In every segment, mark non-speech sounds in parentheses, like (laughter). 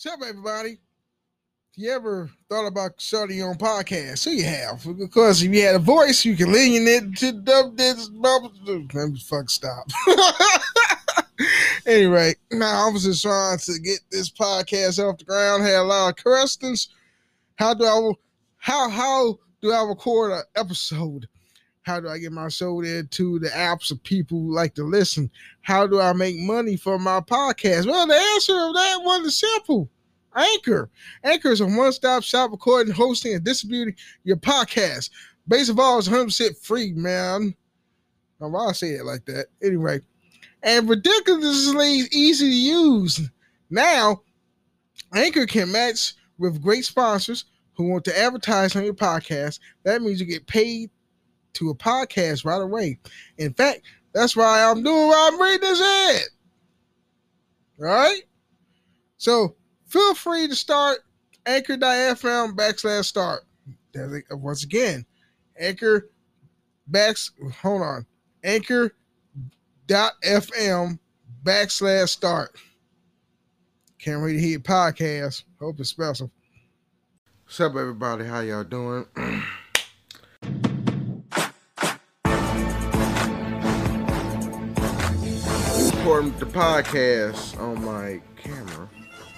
What's up, everybody? If you ever thought about starting your own podcast, so you have. Because if you had a voice, you can lean it to dub this fuck stop. (laughs) anyway, now I was just trying to get this podcast off the ground. Had a lot of questions. How do I how how do I record an episode? How do I get my show there to the apps of people who like to listen? How do I make money for my podcast? Well, the answer of that one is simple. Anchor. Anchor is a one-stop shop recording, hosting, and distributing your podcast. Base of all is 100% free, man. Now, why I say it like that? Anyway, and ridiculously easy to use. Now, Anchor can match with great sponsors who want to advertise on your podcast. That means you get paid to a podcast right away. In fact, that's why I'm doing why I'm reading this ad. All right? So feel free to start anchor.fm backslash start. Once again, anchor backs hold on. Anchor.fm backslash start. Can't wait to hear podcast. Hope it's special. What's up, everybody? How y'all doing? (clears throat) recording the podcast on my camera,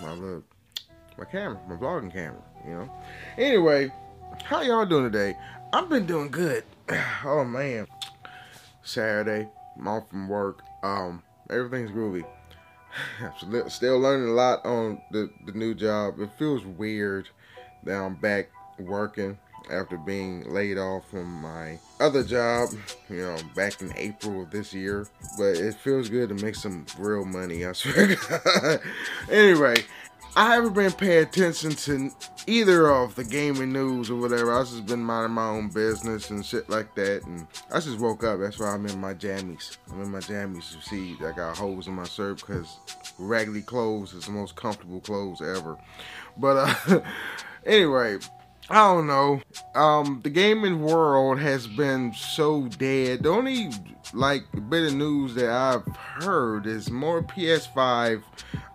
my little, my camera, my vlogging camera. You know. Anyway, how y'all doing today? I've been doing good. (sighs) Oh man, Saturday, I'm off from work. Um, everything's groovy. (sighs) Still learning a lot on the the new job. It feels weird that I'm back working after being laid off from my other job, you know, back in April of this year. But it feels good to make some real money, I swear. (laughs) anyway, I haven't been paying attention to either of the gaming news or whatever. I've just been minding my own business and shit like that. And I just woke up. That's why I'm in my jammies. I'm in my jammies. You see, I got holes in my shirt because raggedy clothes is the most comfortable clothes ever. But uh, (laughs) anyway, I don't know. Um, the gaming world has been so dead. The only like bit of news that I've heard is more PS5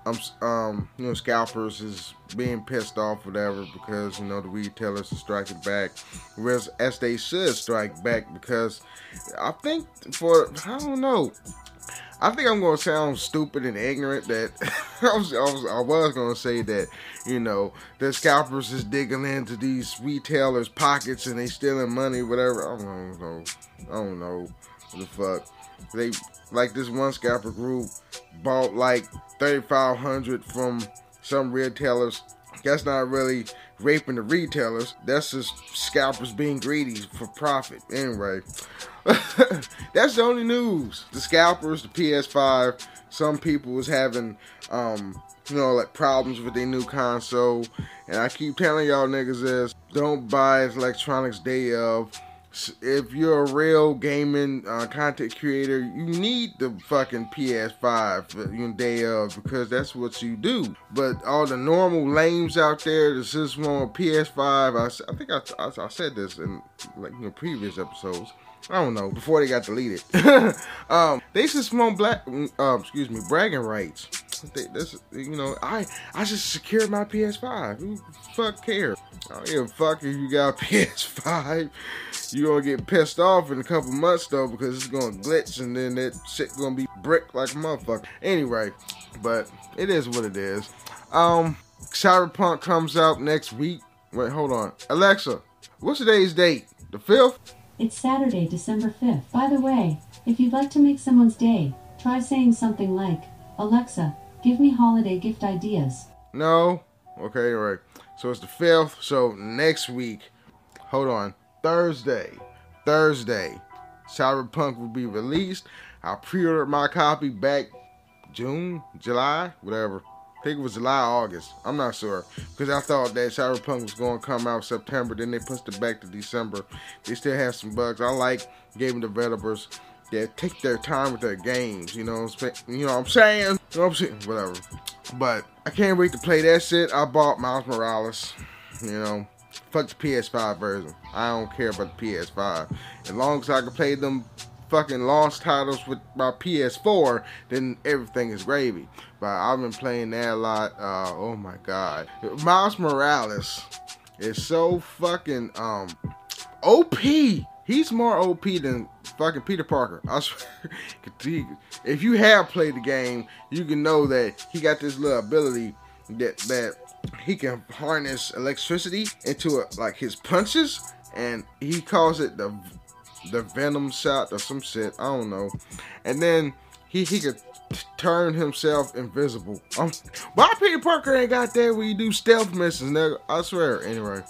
um um you know scalpers is being pissed off whatever because you know the retailers are striking back whereas as they should strike back because I think for I don't know I think I'm gonna sound stupid and ignorant. That (laughs) I was, I was, I was gonna say that, you know, the scalpers is digging into these retailers' pockets and they stealing money, whatever. I don't know. I don't know the fuck. They like this one scalper group bought like 3,500 from some retailers. That's not really raping the retailers. That's just scalpers being greedy for profit. Anyway. (laughs) That's the only news. The scalpers, the PS5. Some people was having, um, you know, like problems with their new console. And I keep telling y'all niggas this: don't buy electronics day of. If you're a real gaming uh, content creator, you need the fucking PS5 you day of because that's what you do. But all the normal lames out there that just want PS5, I, I think I, I, I said this in like you know previous episodes I don't know, before they got deleted. (laughs) um, they just want black, uh, excuse me, bragging rights. That's, you know, I I just secured my PS5. Who fuck care? I don't fuck if you got (laughs) a PS5. You gonna get pissed off in a couple months though because it's gonna glitch and then that shit gonna be brick like a motherfucker. Anyway, but it is what it is. Um, Cyberpunk comes out next week. Wait, hold on, Alexa, what's today's date? The fifth. It's Saturday, December 5th. By the way, if you'd like to make someone's day, try saying something like, Alexa, give me holiday gift ideas. No? Okay, alright. So it's the 5th. So next week, hold on, Thursday, Thursday, Cyberpunk will be released. I pre ordered my copy back June, July, whatever I think it was July, August. I'm not sure because I thought that Cyberpunk was going to come out September. Then they pushed it back to December. They still have some bugs. I like game developers that take their time with their games. You know, you know what I'm saying? You know what I'm saying? Whatever. But I can't wait to play that shit. I bought Miles Morales. You know, fuck the PS5 version. I don't care about the PS5. As long as I can play them fucking lost titles with my PS4, then everything is gravy. But I've been playing that a lot. Uh, oh my god, Miles Morales is so fucking um OP. He's more OP than fucking Peter Parker. I swear. (laughs) if you have played the game, you can know that he got this little ability that that he can harness electricity into a, like his punches, and he calls it the the venom shot or some shit. I don't know. And then he he could turn himself invisible. Um, why Peter Parker ain't got that when you do stealth missions, nigga? I swear. Anyway,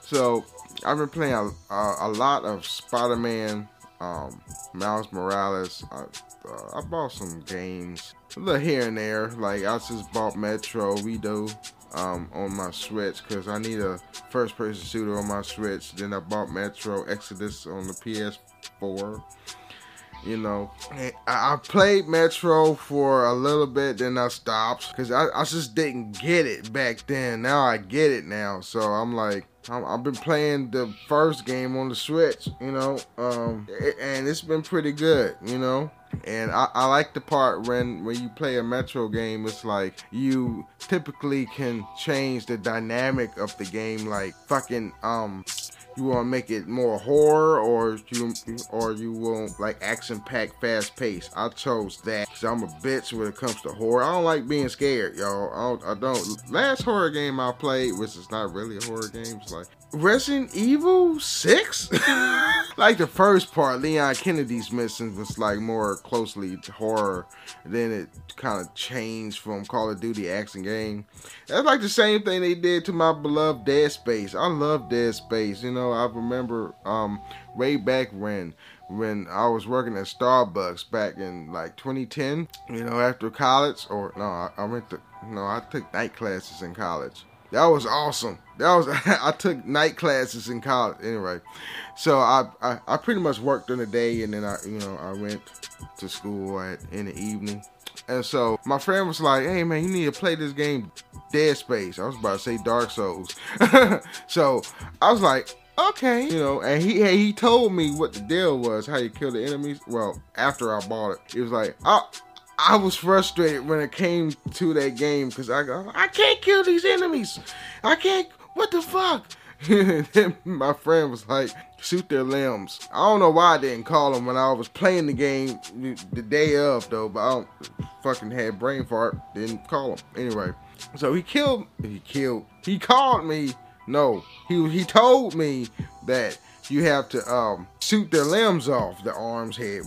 so I've been playing a, a, a lot of Spider-Man, um, Miles Morales. I, uh, I bought some games, a little here and there. Like I just bought Metro, Redux um, on my Switch because I need a first-person shooter on my Switch. Then I bought Metro Exodus on the PS4. You know, I, played Metro for a little bit, then I stopped because I, I just didn't get it back then. Now I get it now, so I'm like, i have been playing the first game on the Switch, you know, um, and it's been pretty good, you know. And I, I, like the part when when you play a Metro game, it's like you typically can change the dynamic of the game, like fucking um you want to make it more horror or you or you want like action packed fast pace i chose that because i'm a bitch when it comes to horror i don't like being scared y'all I don't, I don't last horror game i played which is not really a horror game it's like Resident Evil 6? (laughs) like the first part, Leon Kennedy's mission was like more closely to horror. Then it kind of changed from Call of Duty action game. That's like the same thing they did to my beloved Dead Space. I love Dead Space. You know, I remember um, way back when when I was working at Starbucks back in like 2010, you know, after college, or no, I, I went to, no, I took night classes in college that was awesome. That was (laughs) I took night classes in college anyway. So I, I, I pretty much worked during the day and then I you know I went to school at in the evening. And so my friend was like, "Hey man, you need to play this game, Dead Space." I was about to say Dark Souls. (laughs) so I was like, "Okay," you know. And he he told me what the deal was, how you kill the enemies. Well, after I bought it, he was like, "Oh, I was frustrated when it came to that game because I go, I can't kill these enemies. I can't. What the fuck? (laughs) then my friend was like, shoot their limbs. I don't know why I didn't call them when I was playing the game the day of though, but I don't fucking had brain fart. Didn't call him anyway. So he killed. He killed. He called me. No, he he told me that you have to um shoot their limbs off, the arms, head,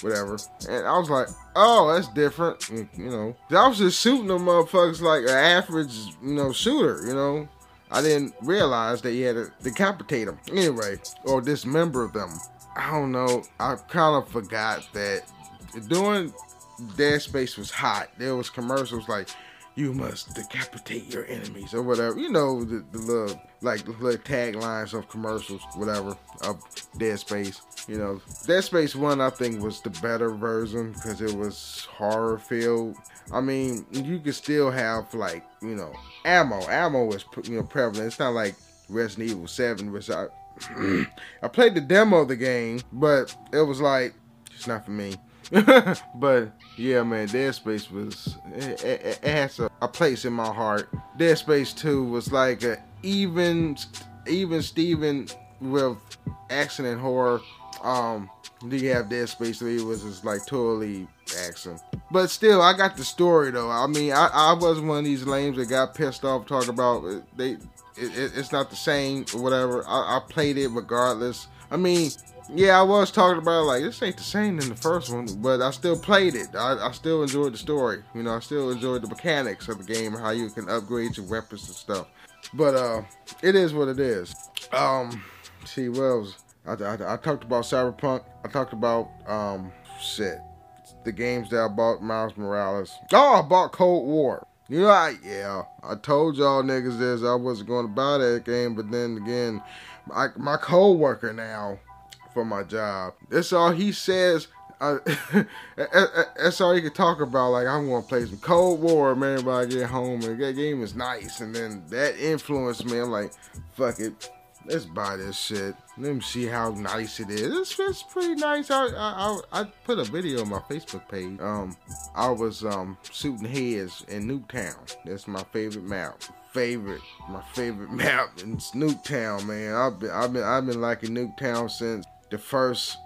whatever. And I was like, oh, that's different. You know, I was just shooting them motherfuckers like an average, you know, shooter. You know, I didn't realize that you had to decapitate them anyway, or dismember them. I don't know. I kind of forgot that doing Dead Space was hot. There was commercials like you must decapitate your enemies or whatever. You know the, the little like the little taglines of commercials, whatever of Dead Space. You know, Dead Space One I think was the better version because it was horror filled. I mean, you could still have like you know ammo. Ammo was you know prevalent. It's not like Resident Evil Seven, which I (clears throat) I played the demo of the game, but it was like it's not for me. (laughs) but yeah, man, Dead Space was it, it, it has a, a, place in my heart. Dead Space Two was like a even even Steven with action and horror. Um, do you have Dead Space Three, was just like totally action. But still, I got the story though. I mean, I, I was one of these lames that got pissed off talking about they. It, it's not the same or whatever. I, I played it regardless. I mean, yeah, I was talking about like this ain't the same in the first one, but I still played it. I, I still enjoyed the story. You know, I still enjoyed the mechanics of the game, how you can upgrade your weapons and stuff. But uh, it is what it is. Um, see, Wells. I, I, I talked about Cyberpunk. I talked about um, shit, the games that I bought, Miles Morales. Oh, I bought Cold War. You know, I yeah, I told y'all niggas this. I wasn't going to buy that game, but then again, my my co-worker now for my job. That's all he says. Uh, (laughs) that's all he can talk about. Like I'm gonna play some Cold War, man. When I get home, and that game is nice. And then that influenced me. I'm like, fuck it. let's buy this shit. Let me see how nice it is. It's, it's pretty nice. I, I I I put a video on my Facebook page. Um, I was um shooting heads in Nuketown. That's my favorite map. Favorite, my favorite (laughs) map in Nuketown, man. I've been I've been I've been liking Nuketown since the first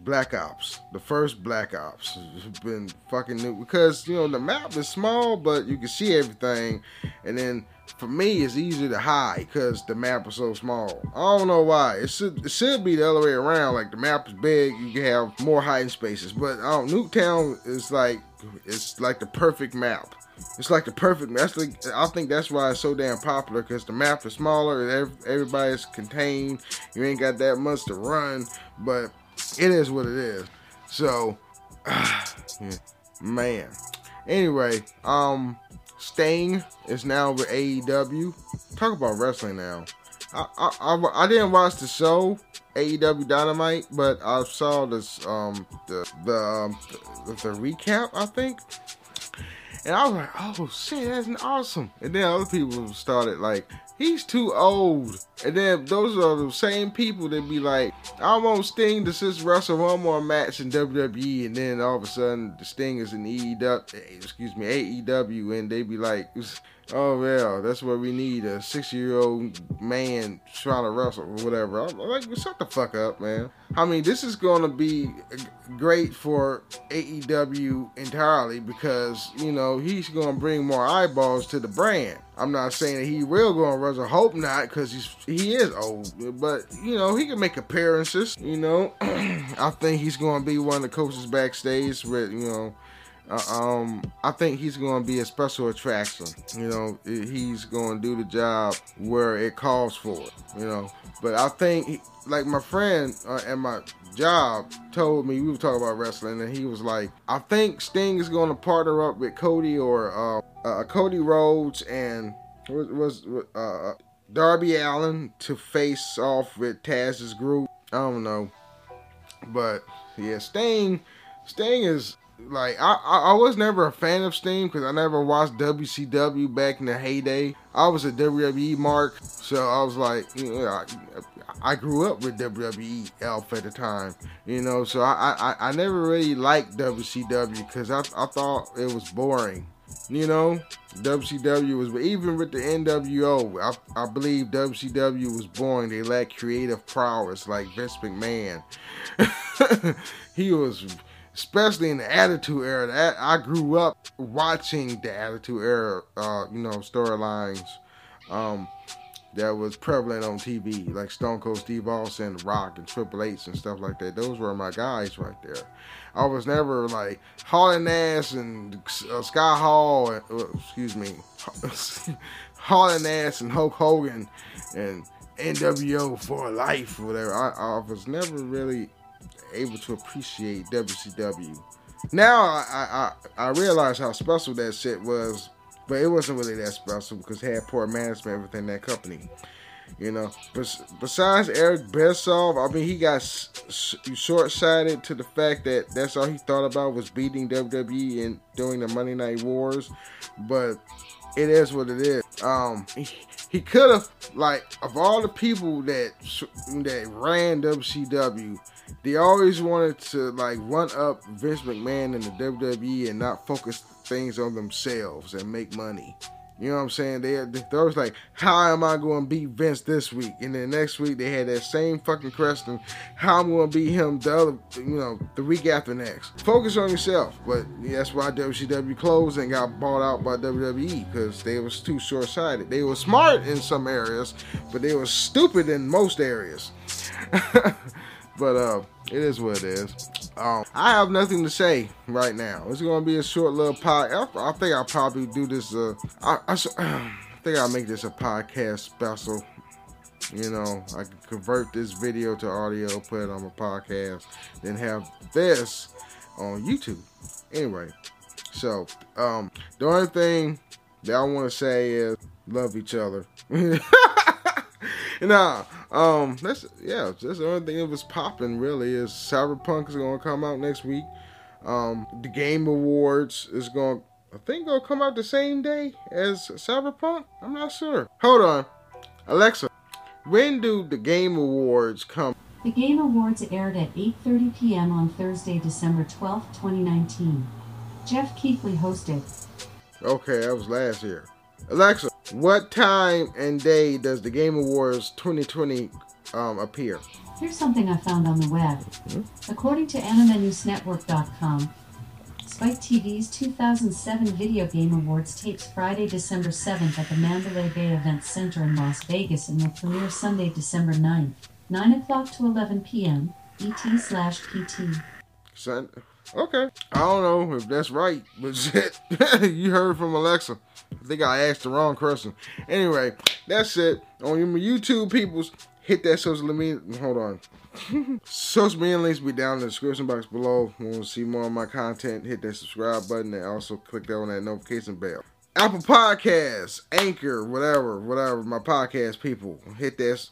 Black Ops. The first Black Ops has been fucking new because you know the map is small, but you can see everything. And then for me, it's easier to hide because the map is so small. I don't know why. It should it should be the other way around. Like the map is big, you can have more hiding spaces. But don't, Nuketown is like it's like the perfect map. It's like the perfect. That's like I think that's why it's so damn popular because the map is smaller. Everybody's contained. You ain't got that much to run, but it is what it is. So, (sighs) man. Anyway, um, Sting is now with AEW. Talk about wrestling now. I, I, I, I, didn't watch the show AEW Dynamite, but I saw this um the the, um, the, the recap I think, and I was like, oh shit, that's awesome. And then other people started like, he's too old. And then those are the same people that be like, I want Sting to just wrestle one more match in WWE, and then all of a sudden the Sting is in the EW, excuse me, AEW, and they be like, oh yeah, that's what we need a six year old man trying to wrestle or whatever. I'm like, shut the fuck up, man. I mean, this is going to be great for AEW entirely because you know he's going to bring more eyeballs to the brand. I'm not saying that he will go on wrestle. Hope not, because he's he is old. But you know he can make appearances. You know, (clears throat) I think he's going to be one of the coaches backstage with you know uh, um, I think he's going to be a special attraction. You know, he's going to do the job where it calls for it. You know, but I think, like my friend uh, at my job told me, we were talking about wrestling, and he was like, I think Sting is going to partner up with Cody or uh, uh Cody Rhodes and was, was uh, Darby Allin to face off with Taz's group. I don't know, but yeah, Sting, Sting is like I, I was never a fan of Sting because I never watched WCW back in the heyday. I was a WWE mark, so I was like, you know, I, I grew up with WWE Alpha at the time, you know, so I I, I never really liked WCW because I, I thought it was boring. You know, WCW was, even with the NWO, I, I believe WCW was boring. They lacked creative prowess like Vince McMahon. (laughs) he was especially in the Attitude Era. That I grew up watching the Attitude Era, uh, you know, storylines um, that was prevalent on TV, like Stone Cold Steve Austin, Rock, and Triple H and stuff like that. Those were my guys right there. I was never like Hall Nash and uh, Scott Hall, and, uh, excuse me, (laughs) Hall Nash and Hulk Hogan and NWO for life, whatever. I, I was never really able to appreciate WCW. Now I, I I realize how special that shit was, but it wasn't really that special because had poor management within that company. You know, but besides Eric Bischoff, I mean, he got short-sighted to the fact that that's all he thought about was beating WWE and doing the Monday Night Wars. But it is what it is. Um, he, could have like of all the people that that ran WCW, they always wanted to like run up Vince McMahon in the WWE and not focus things on themselves and make money. You know what I'm saying? They they was like, how am I going to beat Vince this week? And then next week they had that same fucking question, how I'm going to beat him the other, you know, the week after next. Focus on yourself. But that's why WCW closed and got bought out by WWE because they was too short-sighted. They were smart in some areas, but they were stupid in most areas. (laughs) but uh, it is what it is. Um, I have nothing to say right now. It's gonna be a short little pod. I, think I'll probably do this. Uh, I, I, (clears throat) I think I'll make this a podcast special. You know, I can convert this video to audio, put it on my podcast, then have this on YouTube. Anyway, so um, the only thing that I want to say is love each other. (laughs) nah, um, that's yeah, that's the only thing that was popping really is Cyberpunk is gonna come out next week. Um, the Game Awards is gonna, I think, gonna come out the same day as Cyberpunk. I'm not sure. Hold on, Alexa, when do the Game Awards come? The Game Awards aired at 8:30 p.m. on Thursday, December 12, 2019. Geoff Keighley hosted. Okay, that was last year. Alexa, what time and day does the Game Awards 2020 um, appear? Here's something I found on the web. According to AnimeNewsNetwork.com, Spike TV's 2007 Video Game Awards takes Friday, December 7th at the Mandalay Bay Event Center in Las Vegas and will premiere Sunday, December 9th, 9 o'clock to 11 p.m. ET slash PT. Okay. I don't know if that's right, but (laughs) shit, you heard from Alexa. I think I asked the wrong question. Anyway, that's it. On your YouTube peoples, hit that social media. Hold on. (laughs) social media links be down in the description box below. Want to see more of my content? Hit that subscribe button and also click that on that notification bell. Apple Podcasts, Anchor, whatever, whatever. My podcast people, hit that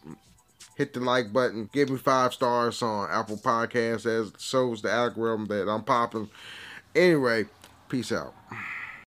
hit the like button. Give me five stars on Apple Podcasts as shows the algorithm that I'm popping. Anyway, peace out.